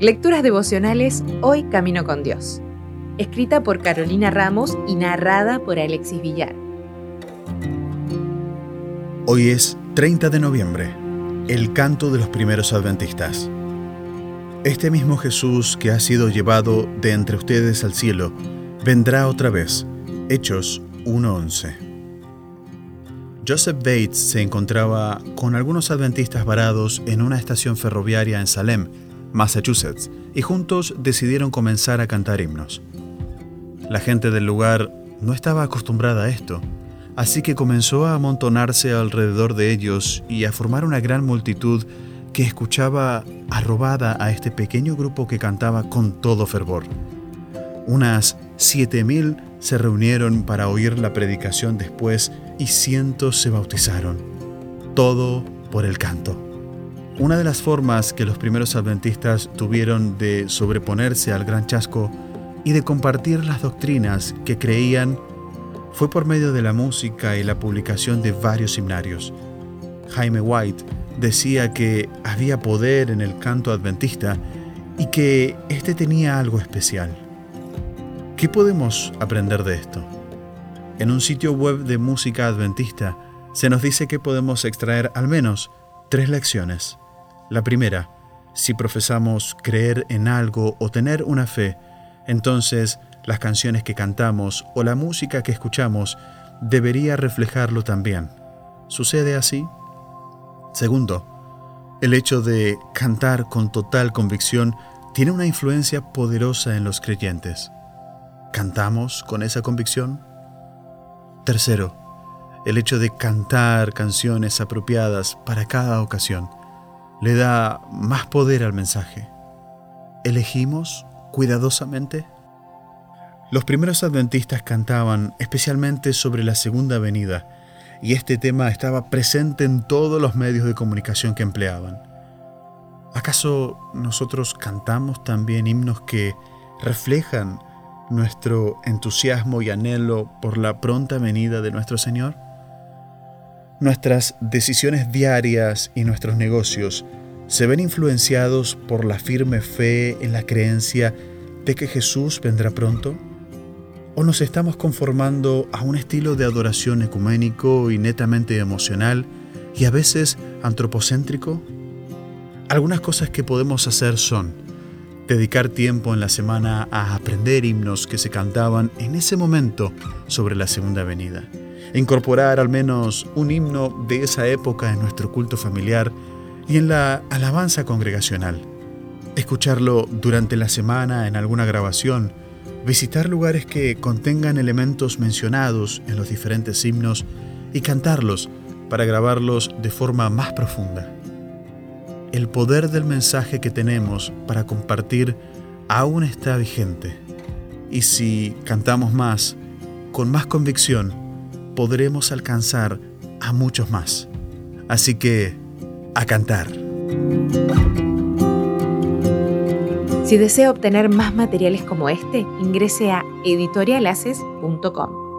Lecturas devocionales Hoy Camino con Dios. Escrita por Carolina Ramos y narrada por Alexis Villar. Hoy es 30 de noviembre, el canto de los primeros adventistas. Este mismo Jesús que ha sido llevado de entre ustedes al cielo, vendrá otra vez. Hechos 1.11. Joseph Bates se encontraba con algunos adventistas varados en una estación ferroviaria en Salem, Massachusetts, y juntos decidieron comenzar a cantar himnos. La gente del lugar no estaba acostumbrada a esto, así que comenzó a amontonarse alrededor de ellos y a formar una gran multitud que escuchaba arrobada a este pequeño grupo que cantaba con todo fervor. Unas siete mil se reunieron para oír la predicación después y cientos se bautizaron. Todo por el canto. Una de las formas que los primeros adventistas tuvieron de sobreponerse al gran chasco y de compartir las doctrinas que creían fue por medio de la música y la publicación de varios himnarios. Jaime White decía que había poder en el canto adventista y que éste tenía algo especial. ¿Qué podemos aprender de esto? En un sitio web de música adventista se nos dice que podemos extraer al menos tres lecciones. La primera, si profesamos creer en algo o tener una fe, entonces las canciones que cantamos o la música que escuchamos debería reflejarlo también. ¿Sucede así? Segundo, el hecho de cantar con total convicción tiene una influencia poderosa en los creyentes. ¿Cantamos con esa convicción? Tercero, el hecho de cantar canciones apropiadas para cada ocasión le da más poder al mensaje. ¿Elegimos cuidadosamente? Los primeros adventistas cantaban especialmente sobre la segunda venida, y este tema estaba presente en todos los medios de comunicación que empleaban. ¿Acaso nosotros cantamos también himnos que reflejan nuestro entusiasmo y anhelo por la pronta venida de nuestro Señor? Nuestras decisiones diarias y nuestros negocios se ven influenciados por la firme fe en la creencia de que Jesús vendrá pronto? ¿O nos estamos conformando a un estilo de adoración ecuménico y netamente emocional y a veces antropocéntrico? Algunas cosas que podemos hacer son dedicar tiempo en la semana a aprender himnos que se cantaban en ese momento sobre la segunda venida incorporar al menos un himno de esa época en nuestro culto familiar y en la alabanza congregacional. Escucharlo durante la semana en alguna grabación, visitar lugares que contengan elementos mencionados en los diferentes himnos y cantarlos para grabarlos de forma más profunda. El poder del mensaje que tenemos para compartir aún está vigente. Y si cantamos más, con más convicción, podremos alcanzar a muchos más. Así que, a cantar. Si desea obtener más materiales como este, ingrese a editorialaces.com.